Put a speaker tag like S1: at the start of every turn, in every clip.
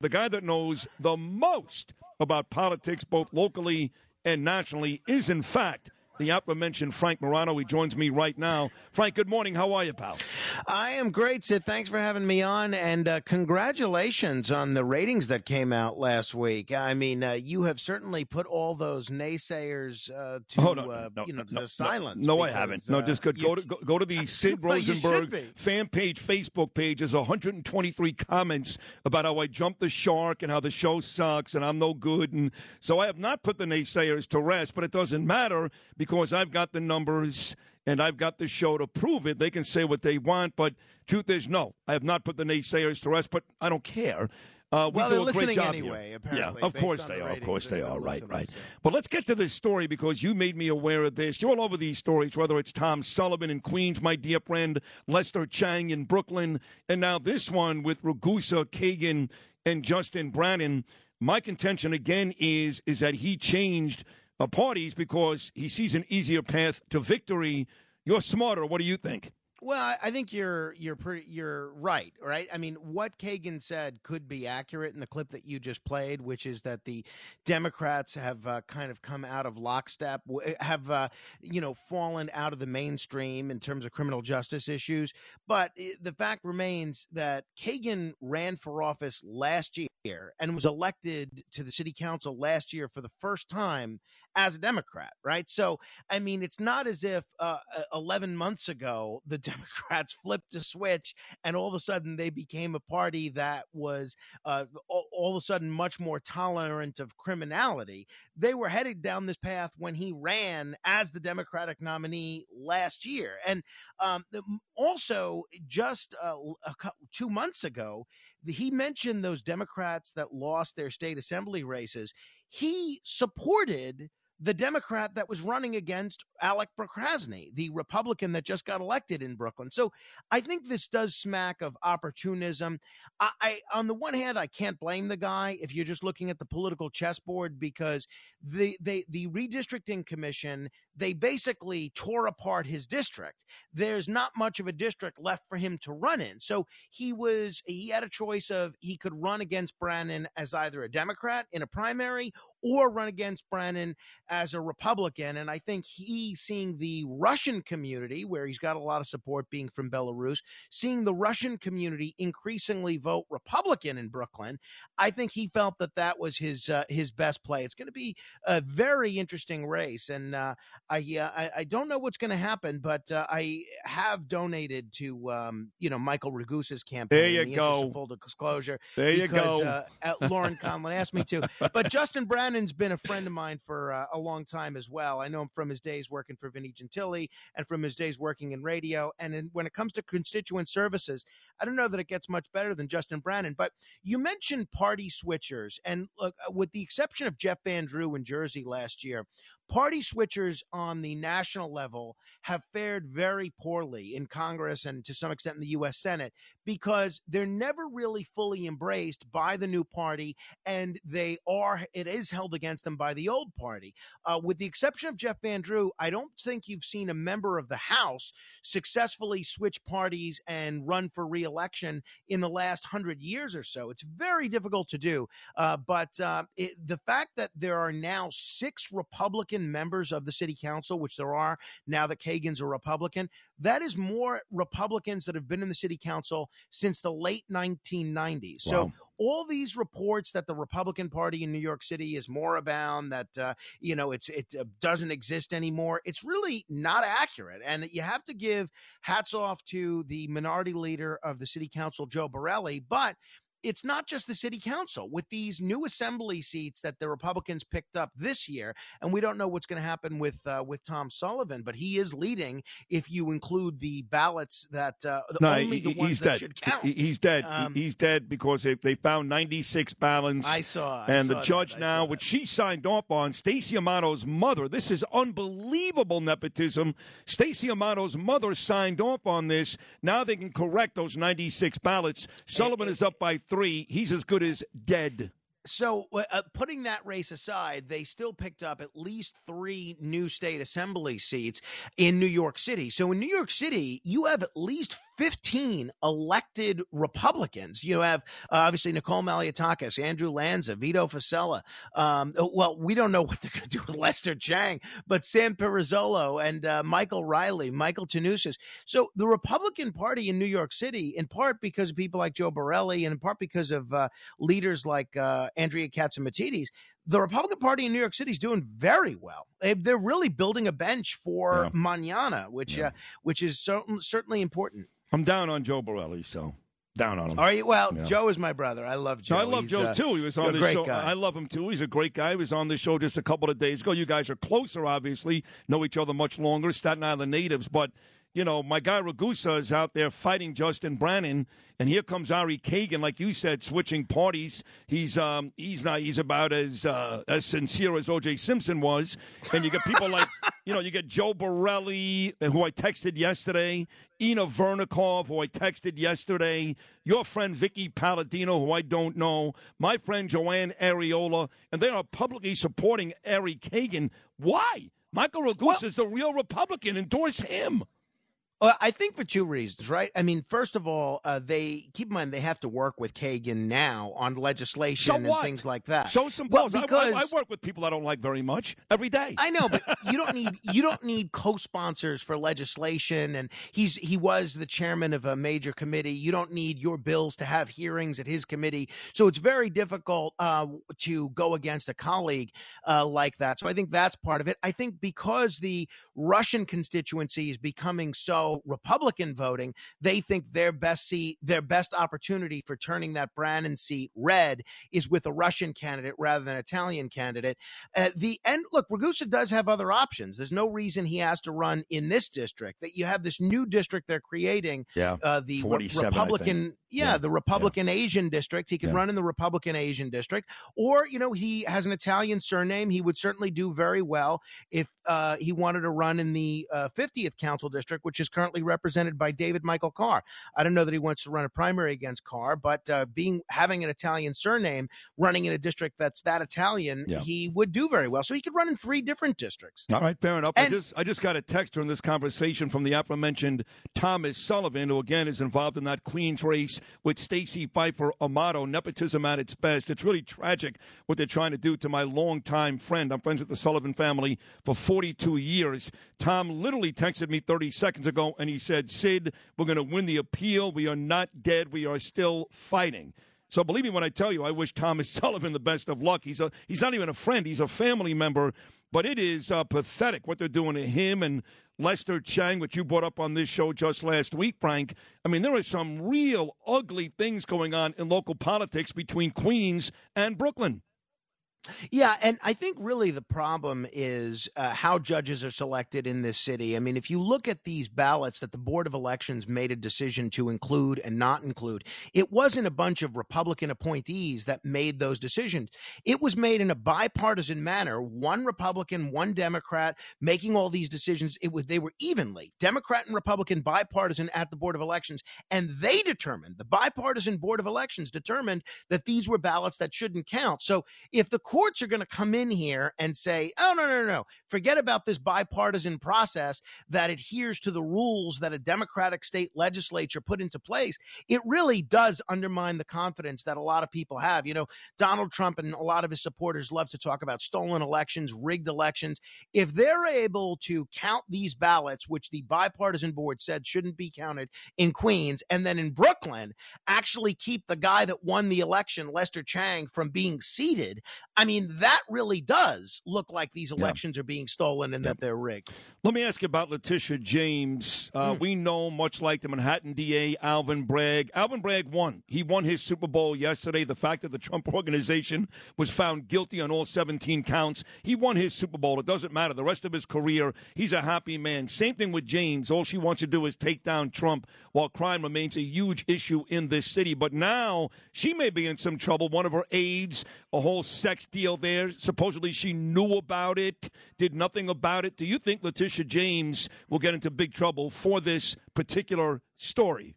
S1: The guy that knows the most about politics, both locally and nationally, is in fact the aforementioned Frank Morano. He joins me right now. Frank, good morning. How are you, pal?
S2: I am great, Sid. Thanks for having me on, and uh, congratulations on the ratings that came out last week. I mean, uh, you have certainly put all those naysayers uh, to,
S1: oh, no,
S2: uh,
S1: no,
S2: you know,
S1: no,
S2: to silence.
S1: No,
S2: because,
S1: I haven't. No, just go, go to go, go, to the Sid Rosenberg fan page, Facebook page. There's 123 comments about how I jumped the shark and how the show sucks and I'm no good, and so I have not put the naysayers to rest. But it doesn't matter because I've got the numbers and I've got the show to prove it. They can say what they want, but truth is, no, I have not put the naysayers to rest. But I don't care. Uh, we
S2: well,
S1: do a great job
S2: anyway,
S1: here.
S2: Yeah,
S1: of course
S2: they
S1: the
S2: are.
S1: Of course they are. Right, right. But let's get to this story because you made me aware of this. You're all over these stories, whether it's Tom Sullivan in Queens, my dear friend, Lester Chang in Brooklyn, and now this one with Ragusa, Kagan, and Justin Brannan. My contention again is is that he changed parties because he sees an easier path to victory. You're smarter. What do you think?
S2: Well, I think you're you're pretty you're right, right? I mean, what Kagan said could be accurate in the clip that you just played, which is that the Democrats have uh, kind of come out of lockstep, have uh, you know fallen out of the mainstream in terms of criminal justice issues. But the fact remains that Kagan ran for office last year and was elected to the city council last year for the first time as a Democrat, right? So, I mean, it's not as if uh, 11 months ago the Democrats flipped a switch and all of a sudden they became a party that was uh, all, of a sudden much more tolerant of criminality. They were headed down this path when he ran as the Democratic nominee last year. And um, also, just uh, two months ago, he mentioned those Democrats that lost their state assembly races. He supported the Democrat that was running against Alec Brook-Krasny, the Republican that just got elected in Brooklyn. So I think this does smack of opportunism. I, I, on the one hand, I can't blame the guy if you're just looking at the political chessboard because the they the redistricting commission they basically tore apart his district. There's not much of a district left for him to run in. So he was he had a choice of he could run against Brannan as either a Democrat in a primary or run against Brannan as a Republican. And I think he seeing the Russian community, where he's got a lot of support being from Belarus, seeing the Russian community increasingly vote Republican in Brooklyn, I think he felt that that was his uh, his best play. It's going to be a very interesting race, and uh, I, uh, I, I don't know what's going to happen, but uh, I have donated to um, you know Michael Ragusa's campaign.
S1: There you
S2: the
S1: go.
S2: Full disclosure.
S1: There
S2: because,
S1: you
S2: go. Uh, Lauren Conlon asked me to, but Justin Brannan's been a friend of mine for uh, long time as well. I know him from his days working for Vinnie Gentile and from his days working in radio. And in, when it comes to constituent services, I don't know that it gets much better than Justin Brannan. But you mentioned party switchers, and look, uh, with the exception of Jeff Van Drew in Jersey last year, party switchers on the national level have fared very poorly in Congress and to some extent in the U.S. Senate because they're never really fully embraced by the new party and they are, it is held against them by the old party. Uh, with the exception of Jeff Van Drew, I don't think you've seen a member of the House successfully switch parties and run for reelection in the last hundred years or so. It's very difficult to do. Uh, but uh, it, the fact that there are now six Republican Republican members of the city council, which there are now that Kagan's a Republican, that is more Republicans that have been in the city council since the late 1990s. Wow. So all these reports that the Republican Party in New York City is moribund, that uh, you know it's it uh, doesn't exist anymore, it's really not accurate. And you have to give hats off to the minority leader of the city council, Joe Borelli, but it's not just the city council with these new assembly seats that the Republicans picked up this year, and we don't know what's going to happen with uh, with Tom Sullivan, but he is leading if you include the ballots that uh,
S1: no,
S2: only the
S1: he's
S2: that
S1: dead.
S2: should count.
S1: He's dead. Um, he's dead because they, they found 96 ballots.
S2: I saw,
S1: I and
S2: saw
S1: the judge
S2: that.
S1: now, which she signed off on, Stacey Amato's mother. This is unbelievable nepotism. Stacey Amato's mother signed off on this. Now they can correct those 96 ballots. Sullivan it, it, is up by three. He's as good as dead.
S2: So, uh, putting that race aside, they still picked up at least three new state assembly seats in New York City. So, in New York City, you have at least 15 elected Republicans. You have uh, obviously Nicole Malliotakis, Andrew Lanza, Vito Fossella. Um, uh, well, we don't know what they're going to do with Lester Chang, but Sam Pirozzolo and uh, Michael Reilly, Michael Tannousis. So the Republican Party in New York City, in part because of people like Joe Borelli and in part because of uh, leaders like uh, Andrea Catsimatidis, the Republican Party in New York City is doing very well. They're really building a bench for yeah. manana, which yeah. uh, which is certainly important.
S1: I'm down on Joe Borelli, so down on him.
S2: Are you? Well, yeah. Joe is my brother. I love Joe.
S1: No, I love
S2: He's,
S1: Joe
S2: uh,
S1: too. He was on the show. Guy. I love him too. He's a great guy. He was on the show just a couple of days ago. You guys are closer, obviously. Know each other much longer. Staten Island natives, but you know, my guy Ragusa is out there fighting Justin Brannan, and here comes Ari Kagan, like you said, switching parties. He's um he's not he's about as uh, as sincere as O.J. Simpson was, and you get people like you know you get Joe Borelli, who I texted yesterday, Inna Vernikov, who I texted yesterday, your friend Vickie Paladino, who I don't know, my friend Joann Ariola, and they are publicly supporting Ari Kagan. Why? Michael Ragusa well, is the real Republican. Endorse him.
S2: Well, I think for two reasons, right? I mean, first of all, uh, they keep in mind they have to work with Kagan now on legislation
S1: so
S2: and things like that.
S1: Show some well, because I, I, I, work with people I don't like very much every day.
S2: I know, but you don't need you don't need co-sponsors for legislation. And he's he was the chairman of a major committee. You don't need your bills to have hearings at his committee. So it's very difficult uh, to go against a colleague uh, like that. So I think that's part of it. I think because the Russian constituency is becoming so Republican voting, they think their best seat, their best opportunity for turning that Brannan seat red is with a Russian candidate rather than an Italian candidate. Uh, the end, look, Ragusa does have other options. There's no reason he has to run in this district. That you have this new district they're creating.
S1: Yeah, uh,
S2: the re- Republican. Yeah, yeah, the Republican yeah. Asian district. He could yeah. run in the Republican Asian district, or you know, he has an Italian surname. He would certainly do very well if uh, he wanted to run in the uh, 50th Council district, which is currently represented by David Michael Carr. I don't know that he wants to run a primary against Carr, but uh, being having an Italian surname, running in a district that's that Italian, he would do very well. So he could run in three different districts.
S1: All right, fair enough. And, I just I just got a text during this conversation from the aforementioned Thomas Sullivan, who again is involved in that Queens race with Stacey Pheffer Amato. Nepotism at its best. It's really tragic what they're trying to do to my longtime friend. I'm friends with the Sullivan family for 42 years. Tom literally texted me 30 seconds ago and he said, Sid, we're going to win the appeal. We are not dead. We are still fighting. So believe me when I tell you, I wish Thomas Sullivan the best of luck. He's a he's not even a friend; he's a family member. But it is uh, pathetic what they're doing to him and Lester Chang, which you brought up on this show just last week, Frank. I mean, there are some real ugly things going on in local politics between Queens and Brooklyn.
S2: Yeah, and I think really the problem is uh, how judges are selected in this city. I mean, if you look at these ballots that the Board of Elections made a decision to include and not include, it wasn't a bunch of Republican appointees that made those decisions. It was made in a bipartisan manner, one Republican, one Democrat making all these decisions. It was they were evenly Democrat and Republican bipartisan at the Board of Elections, and they determined the bipartisan Board of Elections determined that these were ballots that shouldn't count. So if the courts are going to come in here and say, oh, no, no, no, no, forget about this bipartisan process that adheres to the rules that a Democratic state legislature put into place. It really does undermine the confidence that a lot of people have. You know, Donald Trump and a lot of his supporters love to talk about stolen elections, rigged elections. If they're able to count these ballots, which the bipartisan board said shouldn't be counted in Queens, and then in Brooklyn, actually keep the guy that won the election, Lester Chang, from being seated, I mean, that really does look like these elections yeah. are being stolen and yeah. that they're rigged.
S1: Let me ask you about Letitia James. Uh, mm. We know, much like the Manhattan DA, Alvin Bragg. Alvin Bragg won. He won his Super Bowl yesterday. The fact that the Trump organization was found guilty on all 17 counts, he won his Super Bowl. It doesn't matter. The rest of his career, he's a happy man. Same thing with James. All she wants to do is take down Trump while crime remains a huge issue in this city. But now she may be in some trouble. One of her aides, a whole sex deal there. Supposedly she knew about it, did nothing about it. Do you think Letitia James will get into big trouble for this particular story?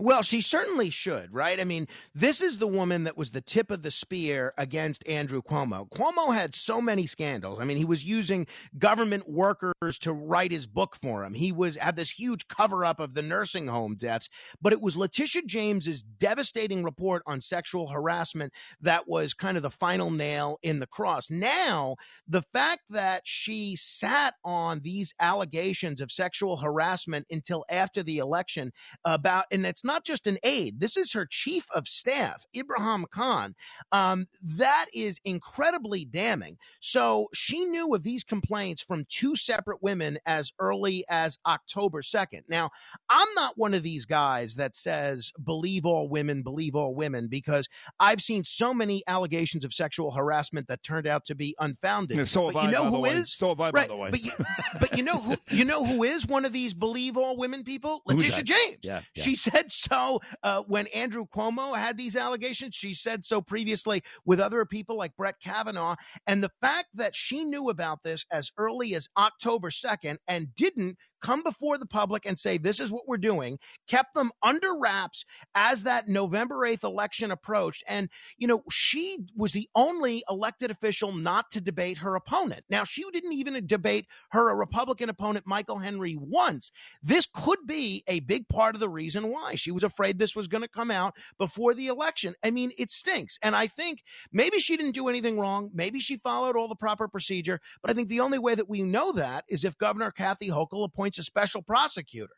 S2: Well, she certainly should, right? I mean, this is the woman that was the tip of the spear against Andrew Cuomo. Cuomo had so many scandals. I mean, he was using government workers to write his book for him. He was had this huge cover up of the nursing home deaths, but it was Letitia James's devastating report on sexual harassment that was kind of the final nail in the cross. Now, the fact that she sat on these allegations of sexual harassment until after the election about and it's not just an aide. This is her chief of staff, Ibrahim Khan. Um, that is incredibly damning. So she knew of these complaints from two separate women as early as October 2nd. Now, I'm not one of these guys that says believe all women, believe all women, because I've seen so many allegations of sexual harassment that turned out to be unfounded.
S1: Yeah, so
S2: but
S1: you
S2: I,
S1: know
S2: who is?
S1: So have I,
S2: right,
S1: by the way.
S2: But you, but you know who you know who is one of these believe all women people? Letitia James.
S1: Yeah, yeah.
S2: She said so uh, when Andrew Cuomo had these allegations. She said so previously with other people like Brett Kavanaugh. And the fact that she knew about this as early as October 2nd and didn't come before the public and say, this is what we're doing, kept them under wraps as that November 8th election approached. And, you know, she was the only elected official not to debate her opponent. Now, she didn't even debate her Republican opponent, Michael Henry, once. This could be a big part of the reason why she was afraid this was going to come out before the election. I mean, it stinks. And I think maybe she didn't do anything wrong. Maybe she followed all the proper procedure. But I think the only way that we know that is if Governor Kathy Hochul appoints a special prosecutor.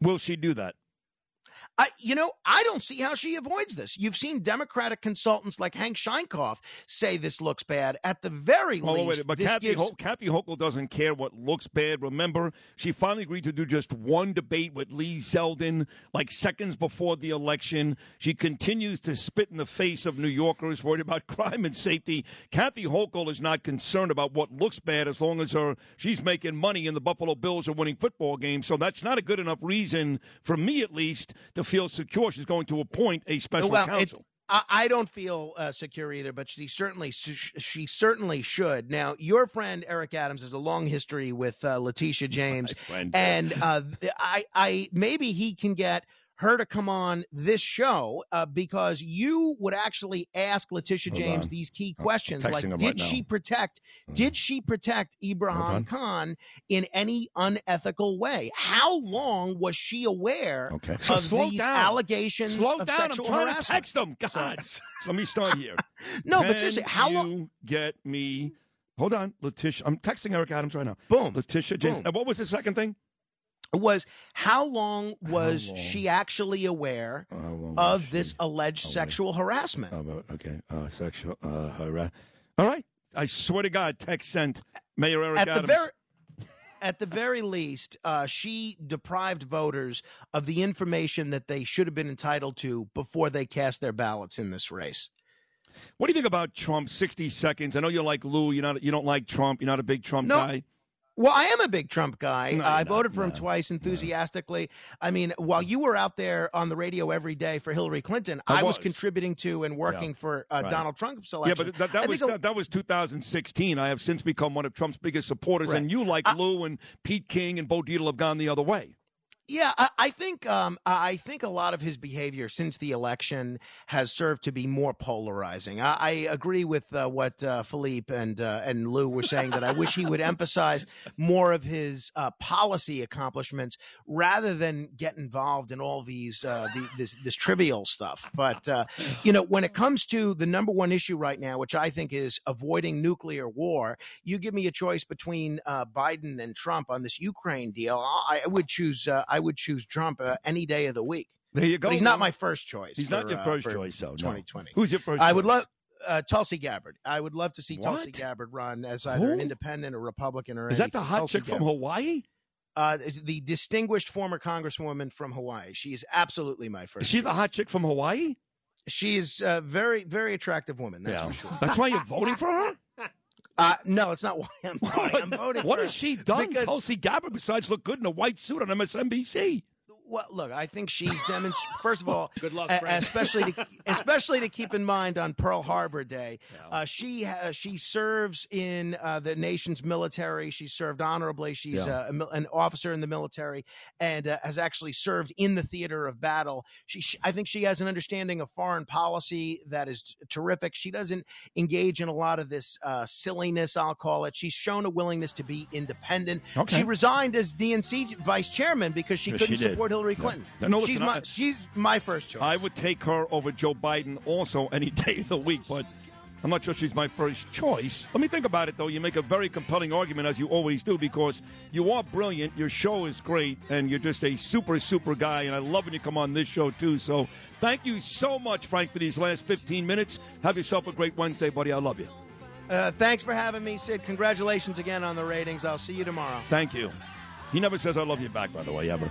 S1: Will she do that?
S2: I, you know, I don't see how she avoids this. You've seen Democratic consultants like Hank Sheinkopf say this looks bad. At the very least,
S1: wait, but
S2: this
S1: Kathy,
S2: gives...
S1: Ho- Kathy Hochul doesn't care what looks bad. Remember, she finally agreed to do just one debate with Lee Zeldin, like seconds before the election. She continues to spit in the face of New Yorkers worried about crime and safety. Kathy Hochul is not concerned about what looks bad as long as her she's making money and the Buffalo Bills are winning football games. So that's not a good enough reason for me, at least, to feel secure. She's going to appoint a special
S2: well,
S1: counsel.
S2: I, I don't feel uh, secure either, but she certainly she certainly should. Now, your friend Eric Adams has a long history with uh, Letitia James, and uh, I, I maybe he can get her to come on this show uh, because you would actually ask Letitia
S1: Hold
S2: James
S1: on.
S2: these key questions like did
S1: right
S2: she
S1: now.
S2: protect
S1: Mhm.
S2: did she protect Ibrahim. Khan in any unethical way how long was she aware
S1: Okay.
S2: of
S1: slow
S2: these
S1: down.
S2: allegations
S1: Slow
S2: of
S1: down. I'm
S2: sexual
S1: trying
S2: harassment
S1: to text them. God. Let me start here.
S2: no
S1: Can
S2: but seriously how long
S1: get me? Hold on, Letitia. I'm texting Eric Adams right now.
S2: boom
S1: Letitia James.
S2: Boom.
S1: And what was the second thing?
S2: Was how long was
S1: long?
S2: she actually aware
S1: Uh,
S2: of this alleged sexual harassment
S1: Oh, okay. Uh, sexual. Uh, harass- All right. I swear to God, text sent. Mayor Eric
S2: at
S1: Adams.
S2: the very at the very least, uh, she deprived voters of the information that they should have been entitled to before they cast their ballots in this race.
S1: what do you think about Trump? Sixty seconds. I know you like Lou. You're not. You don't like Trump. You're not a big Trump
S2: No,
S1: guy.
S2: Well, I am a big Trump guy.
S1: No,
S2: Uh, I voted for him twice enthusiastically. I mean, while you were out there on the radio every day for Hillary Clinton,
S1: I
S2: I, was.
S1: was.
S2: contributing to and working for uh,
S1: Right.
S2: Donald Trump's
S1: Yeah, but that, that was
S2: a-
S1: that, that was 2016. I have since become one of Trump's biggest supporters,
S2: Right.
S1: and you, like
S2: I-
S1: Lou and Pete King and Bo Dietl, have gone the other way.
S2: Yeah, I, I think um, I think a lot of his behavior since the election has served to be more polarizing. I, I agree with uh, what uh, Philippe and uh, and Lou were saying that I wish he would emphasize more of his uh, policy accomplishments rather than get involved in all these uh, the, this this trivial stuff. But uh, you know, when it comes to the number one issue right now, which I think is avoiding nuclear war, you give me a choice between Biden and Trump on this Ukraine deal. I, I would choose. I would choose Trump uh, any day of the week.
S1: There you go.
S2: But he's not my first choice.
S1: He's
S2: for,
S1: not your
S2: uh,
S1: first
S2: for
S1: choice, though. No.
S2: 2020.
S1: Who's your first?
S2: I would love uh, Tulsi Gabbard. I would love to see Tulsi
S1: What?
S2: Gabbard run as either an independent or Republican or
S1: Is that the hot
S2: Tulsi
S1: chick from
S2: Gabbard.
S1: Hawaii?
S2: Uh, the distinguished former congresswoman from Hawaii. She is absolutely my first.
S1: Is she the hot chick from Hawaii?
S2: She is a very, very attractive woman. That's for sure.
S1: That's why you're voting for her.
S2: Uh, no, it's not why I'm voting. I'm voting.
S1: What has she done,
S2: because-
S1: Tulsi Gabbard, besides look good in a white suit on MSNBC?
S2: Well, look, I think she's demonstrated. First of all,
S3: good luck,
S2: especially to, especially to keep in mind on Pearl Harbor Day. Uh, she ha- she serves in uh, the nation's military. She served honorably. She's yeah. Uh, a, an officer in the military and uh, has actually served in the theater of battle. She, she, I think she has an understanding of foreign policy that is t- terrific. She doesn't engage in a lot of this uh, silliness, I'll call it. She's shown a willingness to be independent.
S1: Okay.
S2: She resigned as DNC vice chairman because she couldn't
S1: she
S2: support Hillary Clinton.
S1: No, no
S2: she's, my,
S1: I,
S2: she's my first choice.
S1: I would take her over Joe Biden also any day of the week, but I'm not sure she's my first choice. Let me think about it, though. You make a very compelling argument, as you always do, because you are brilliant. Your show is great, and you're just a super, super guy. And I love when you come on this show, too. So thank you so much, Frank, for these last 15 minutes. Have yourself a great Wednesday, buddy. I love you.
S2: Uh, thanks for having me, Sid. Congratulations again on the ratings. I'll see you tomorrow.
S1: Thank you. He never says I love you back, by the way, ever.